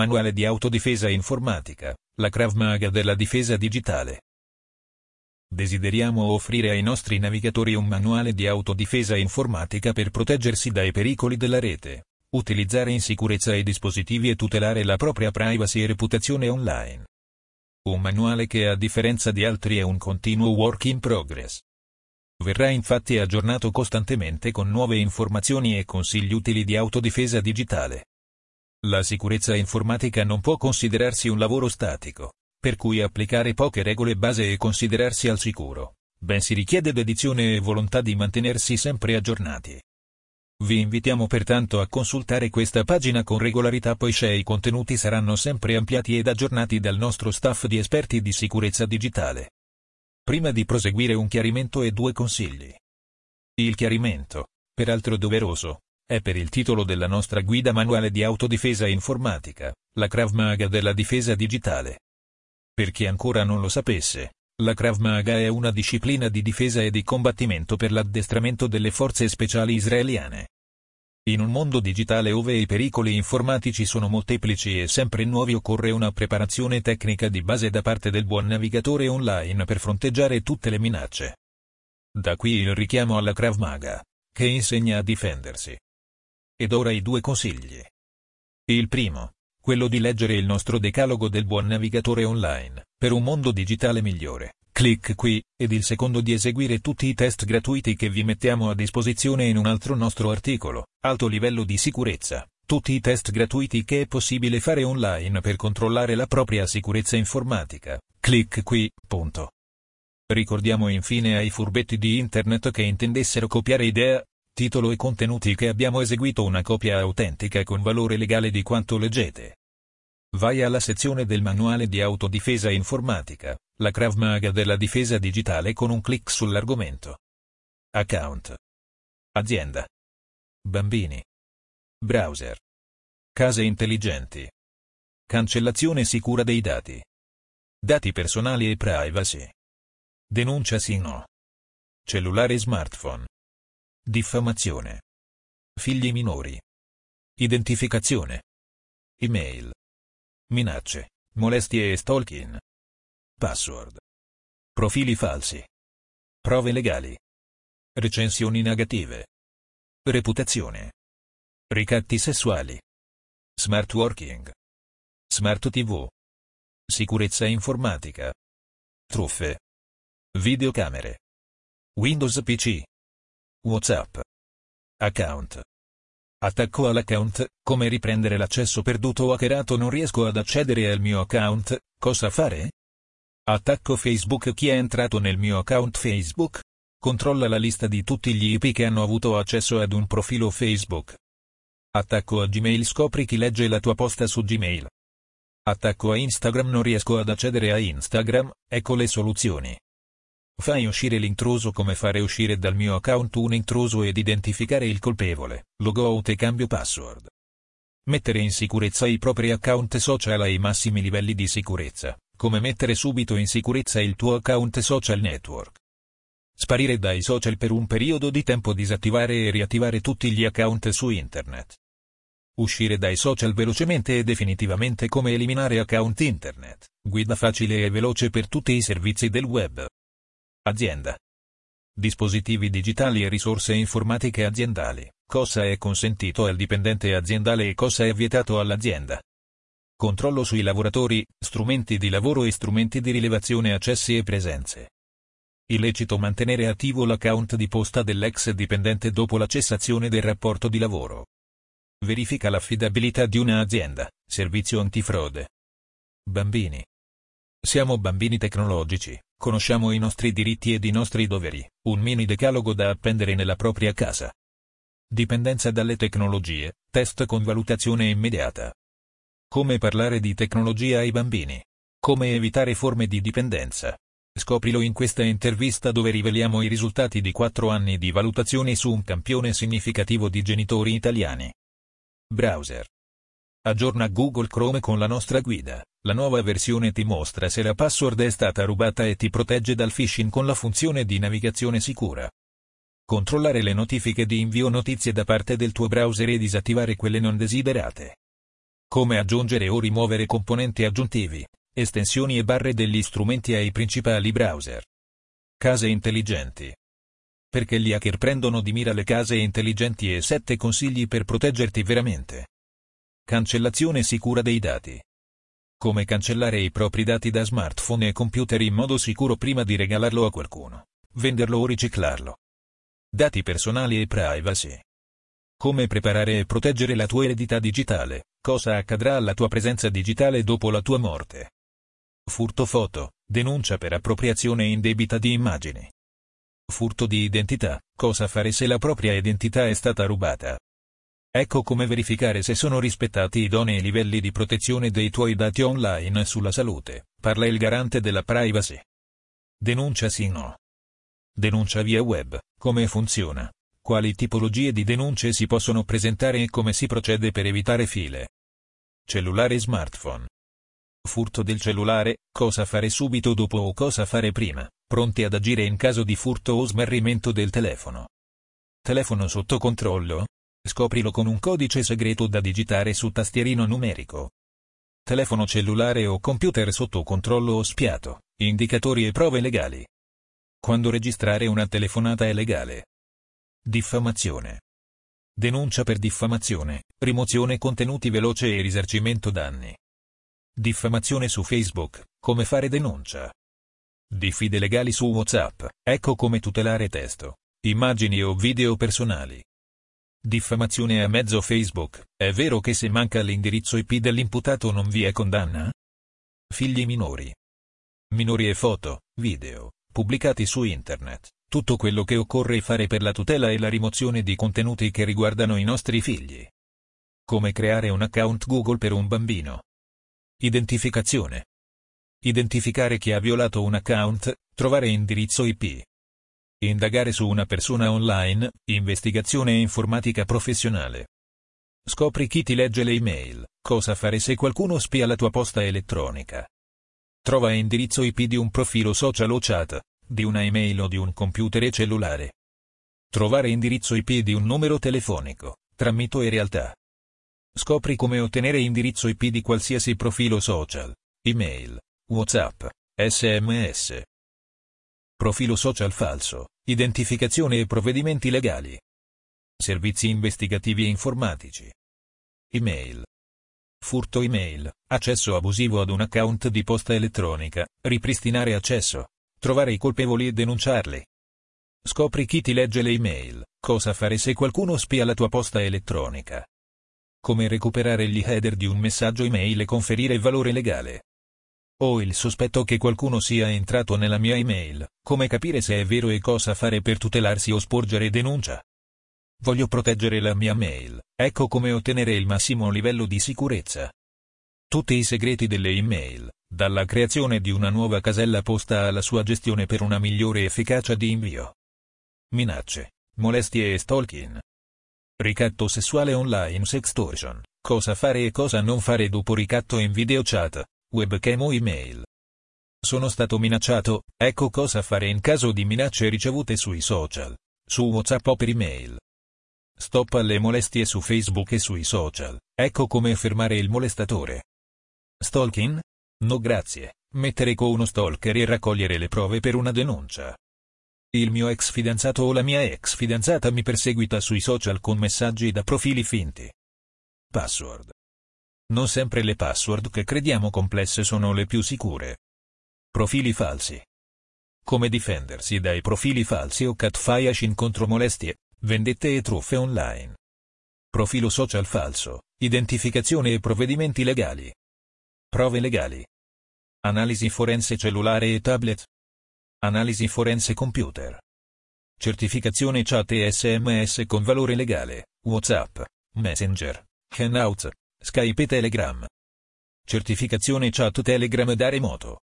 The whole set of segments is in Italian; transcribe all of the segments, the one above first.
manuale di autodifesa informatica, la Krav Maga della difesa digitale. Desideriamo offrire ai nostri navigatori un manuale di autodifesa informatica per proteggersi dai pericoli della rete, utilizzare in sicurezza i dispositivi e tutelare la propria privacy e reputazione online. Un manuale che a differenza di altri è un continuo work in progress. Verrà infatti aggiornato costantemente con nuove informazioni e consigli utili di autodifesa digitale. La sicurezza informatica non può considerarsi un lavoro statico, per cui applicare poche regole base e considerarsi al sicuro, bensì richiede dedizione e volontà di mantenersi sempre aggiornati. Vi invitiamo pertanto a consultare questa pagina con regolarità poiché i contenuti saranno sempre ampliati ed aggiornati dal nostro staff di esperti di sicurezza digitale. Prima di proseguire un chiarimento e due consigli. Il chiarimento, peraltro doveroso, è per il titolo della nostra guida manuale di autodifesa informatica, la Krav Maga della difesa digitale. Per chi ancora non lo sapesse, la Krav Maga è una disciplina di difesa e di combattimento per l'addestramento delle forze speciali israeliane. In un mondo digitale ove i pericoli informatici sono molteplici e sempre nuovi occorre una preparazione tecnica di base da parte del buon navigatore online per fronteggiare tutte le minacce. Da qui il richiamo alla Krav Maga, che insegna a difendersi. Ed ora i due consigli. Il primo, quello di leggere il nostro decalogo del buon navigatore online, per un mondo digitale migliore. Clic qui, ed il secondo di eseguire tutti i test gratuiti che vi mettiamo a disposizione in un altro nostro articolo, alto livello di sicurezza. Tutti i test gratuiti che è possibile fare online per controllare la propria sicurezza informatica. Clic qui, punto. Ricordiamo infine ai furbetti di internet che intendessero copiare idea, titolo e contenuti che abbiamo eseguito una copia autentica con valore legale di quanto leggete. Vai alla sezione del manuale di autodifesa informatica, la Krav Maga della difesa digitale con un clic sull'argomento. Account. Azienda. Bambini. Browser. Case intelligenti. Cancellazione sicura dei dati. Dati personali e privacy. Denuncia sì no. Cellulare smartphone. Diffamazione. Figli minori. Identificazione. Email. Minacce, molestie e stalking. Password. Profili falsi. Prove legali. Recensioni negative. Reputazione. Ricatti sessuali. Smart working. Smart TV. Sicurezza informatica. Truffe. Videocamere. Windows PC. WhatsApp. Account. Attacco all'account, come riprendere l'accesso perduto o hackerato non riesco ad accedere al mio account, cosa fare? Attacco Facebook chi è entrato nel mio account Facebook? Controlla la lista di tutti gli IP che hanno avuto accesso ad un profilo Facebook. Attacco a Gmail scopri chi legge la tua posta su Gmail. Attacco a Instagram non riesco ad accedere a Instagram, ecco le soluzioni. Fai uscire l'intruso come fare uscire dal mio account un intruso ed identificare il colpevole, logout e cambio password. Mettere in sicurezza i propri account social ai massimi livelli di sicurezza, come mettere subito in sicurezza il tuo account social network. Sparire dai social per un periodo di tempo disattivare e riattivare tutti gli account su internet. Uscire dai social velocemente e definitivamente come eliminare account internet, guida facile e veloce per tutti i servizi del web. Azienda. Dispositivi digitali e risorse informatiche aziendali. Cosa è consentito al dipendente aziendale e cosa è vietato all'azienda. Controllo sui lavoratori, strumenti di lavoro e strumenti di rilevazione accessi e presenze. Illecito mantenere attivo l'account di posta dell'ex dipendente dopo la cessazione del rapporto di lavoro. Verifica l'affidabilità di un'azienda. Servizio antifrode. Bambini. Siamo bambini tecnologici, conosciamo i nostri diritti ed i nostri doveri, un mini decalogo da appendere nella propria casa. Dipendenza dalle tecnologie, test con valutazione immediata. Come parlare di tecnologia ai bambini. Come evitare forme di dipendenza. Scoprilo in questa intervista dove riveliamo i risultati di quattro anni di valutazioni su un campione significativo di genitori italiani. Browser. Aggiorna Google Chrome con la nostra guida. La nuova versione ti mostra se la password è stata rubata e ti protegge dal phishing con la funzione di navigazione sicura. Controllare le notifiche di invio notizie da parte del tuo browser e disattivare quelle non desiderate. Come aggiungere o rimuovere componenti aggiuntivi, estensioni e barre degli strumenti ai principali browser. Case intelligenti. Perché gli hacker prendono di mira le case intelligenti e 7 consigli per proteggerti veramente. Cancellazione sicura dei dati. Come cancellare i propri dati da smartphone e computer in modo sicuro prima di regalarlo a qualcuno, venderlo o riciclarlo. Dati personali e privacy. Come preparare e proteggere la tua eredità digitale, cosa accadrà alla tua presenza digitale dopo la tua morte. Furto foto, denuncia per appropriazione indebita di immagini. Furto di identità, cosa fare se la propria identità è stata rubata. Ecco come verificare se sono rispettati idonei livelli di protezione dei tuoi dati online sulla salute, parla il garante della privacy. Denuncia sì no. Denuncia via web, come funziona? Quali tipologie di denunce si possono presentare e come si procede per evitare file? Cellulare e smartphone. Furto del cellulare, cosa fare subito dopo o cosa fare prima, pronti ad agire in caso di furto o smarrimento del telefono. Telefono sotto controllo? Scoprilo con un codice segreto da digitare su tastierino numerico. Telefono cellulare o computer sotto controllo o spiato, indicatori e prove legali. Quando registrare una telefonata è legale. Diffamazione. Denuncia per diffamazione, rimozione contenuti veloce e risarcimento danni. Diffamazione su Facebook, come fare denuncia. Diffide legali su WhatsApp, ecco come tutelare testo, immagini o video personali. Diffamazione a mezzo Facebook, è vero che se manca l'indirizzo IP dell'imputato non vi è condanna? Figli minori. Minori e foto, video, pubblicati su internet, tutto quello che occorre fare per la tutela e la rimozione di contenuti che riguardano i nostri figli. Come creare un account Google per un bambino. Identificazione. Identificare chi ha violato un account, trovare indirizzo IP. Indagare su una persona online, investigazione informatica professionale. Scopri chi ti legge le email, cosa fare se qualcuno spia la tua posta elettronica. Trova indirizzo IP di un profilo social o chat, di una email o di un computer e cellulare. Trovare indirizzo IP di un numero telefonico, tra mito e realtà. Scopri come ottenere indirizzo IP di qualsiasi profilo social, email, WhatsApp, SMS. Profilo social falso, identificazione e provvedimenti legali. Servizi investigativi e informatici. Email. Furto email, accesso abusivo ad un account di posta elettronica, ripristinare accesso, trovare i colpevoli e denunciarli. Scopri chi ti legge le email, cosa fare se qualcuno spia la tua posta elettronica. Come recuperare gli header di un messaggio email e conferire valore legale. Ho il sospetto che qualcuno sia entrato nella mia email, come capire se è vero e cosa fare per tutelarsi o sporgere denuncia. Voglio proteggere la mia mail, ecco come ottenere il massimo livello di sicurezza. Tutti i segreti delle email, dalla creazione di una nuova casella posta alla sua gestione per una migliore efficacia di invio. Minacce, molestie e stalking. Ricatto sessuale online sextortion. Cosa fare e cosa non fare dopo ricatto in video chat, webcam o email. Sono stato minacciato, ecco cosa fare in caso di minacce ricevute sui social, su WhatsApp o per email. Stop alle molestie su Facebook e sui social, ecco come fermare il molestatore. Stalking? No grazie, mettere con uno stalker e raccogliere le prove per una denuncia. Il mio ex fidanzato o la mia ex fidanzata mi perseguita sui social con messaggi da profili finti. Password. Non sempre le password che crediamo complesse sono le più sicure. Profili falsi. Come difendersi dai profili falsi o catfishing contro molestie, vendette e truffe online. Profilo social falso, identificazione e provvedimenti legali. Prove legali. Analisi forense cellulare e tablet. Analisi forense computer. Certificazione chat e SMS con valore legale, WhatsApp, Messenger, Hangout, Skype e Telegram. Certificazione chat Telegram da remoto.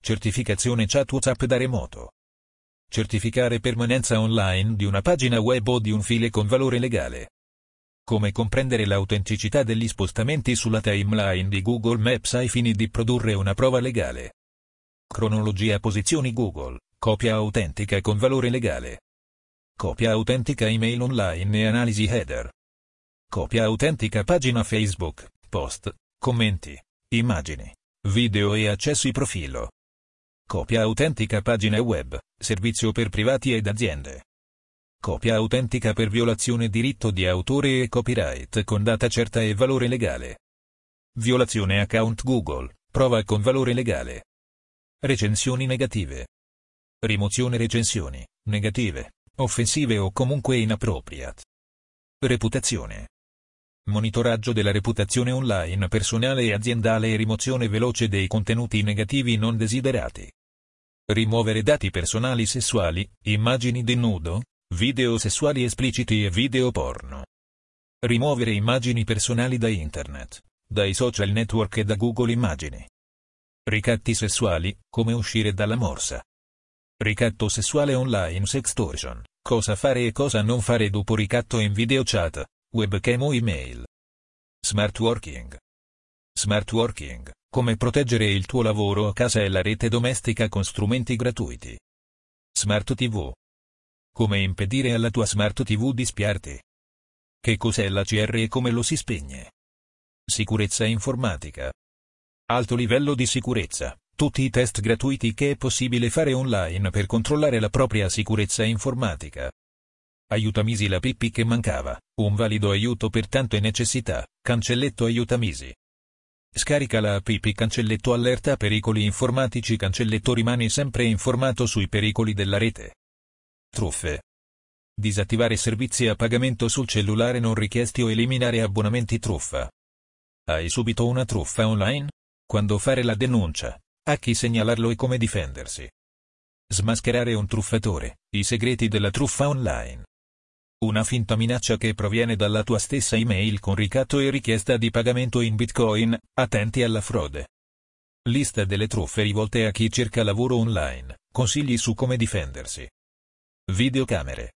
Certificazione chat WhatsApp da remoto. Certificare permanenza online di una pagina web o di un file con valore legale. Come comprendere l'autenticità degli spostamenti sulla timeline di Google Maps ai fini di produrre una prova legale. Cronologia posizioni Google, copia autentica con valore legale. Copia autentica email online e analisi header. Copia autentica pagina Facebook, post, commenti, immagini, video e accessi profilo. Copia autentica pagina web, servizio per privati ed aziende. Copia autentica per violazione diritto di autore e copyright con data certa e valore legale. Violazione account Google, prova con valore legale. Recensioni negative. Rimozione recensioni, negative, offensive o comunque inappropriate. Reputazione. Monitoraggio della reputazione online personale e aziendale e rimozione veloce dei contenuti negativi non desiderati. Rimuovere dati personali sessuali, immagini di nudo, video sessuali espliciti e video porno. Rimuovere immagini personali da internet, dai social network e da Google Immagini. Ricatti sessuali, come uscire dalla morsa. Ricatto sessuale online sextortion, cosa fare e cosa non fare dopo ricatto in video chat, webcam o email. Smart working. Smart working, come proteggere il tuo lavoro a casa e la rete domestica con strumenti gratuiti. Smart TV. Come impedire alla tua Smart TV di spiarti? Che cos'è la CR e come lo si spegne? Sicurezza informatica. Alto livello di sicurezza. Tutti i test gratuiti che è possibile fare online per controllare la propria sicurezza informatica. Aiutamisi la pippi che mancava. Un valido aiuto per tante necessità. Cancelletto Aiutamisi. Scarica la app Cancelletto allerta pericoli informatici Cancelletto rimani sempre informato sui pericoli della rete. Truffe. Disattivare servizi a pagamento sul cellulare non richiesti o eliminare abbonamenti truffa. Hai subito una truffa online? Quando fare la denuncia? A chi segnalarlo e come difendersi? Smascherare un truffatore. I segreti della truffa online. Una finta minaccia che proviene dalla tua stessa email con ricatto e richiesta di pagamento in bitcoin, attenti alla frode. Lista delle truffe rivolte a chi cerca lavoro online, consigli su come difendersi. Videocamere.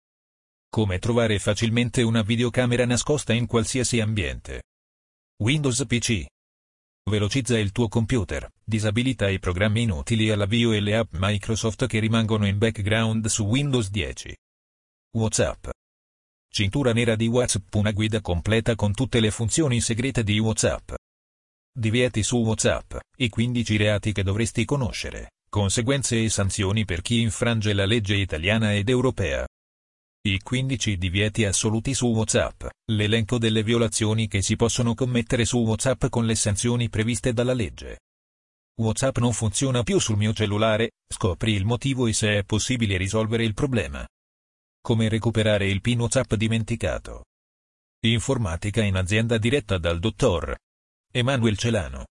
Come trovare facilmente una videocamera nascosta in qualsiasi ambiente. Windows PC. Velocizza il tuo computer, disabilita i programmi inutili all'avvio e le app Microsoft che rimangono in background su Windows 10. WhatsApp. Cintura nera di WhatsApp una guida completa con tutte le funzioni segrete di WhatsApp. Divieti su WhatsApp, i 15 reati che dovresti conoscere. Conseguenze e sanzioni per chi infrange la legge italiana ed europea. I 15 divieti assoluti su WhatsApp, l'elenco delle violazioni che si possono commettere su WhatsApp con le sanzioni previste dalla legge. WhatsApp non funziona più sul mio cellulare, scopri il motivo e se è possibile risolvere il problema. Come recuperare il PIN WhatsApp dimenticato. Informatica in azienda diretta dal dottor Emanuel Celano.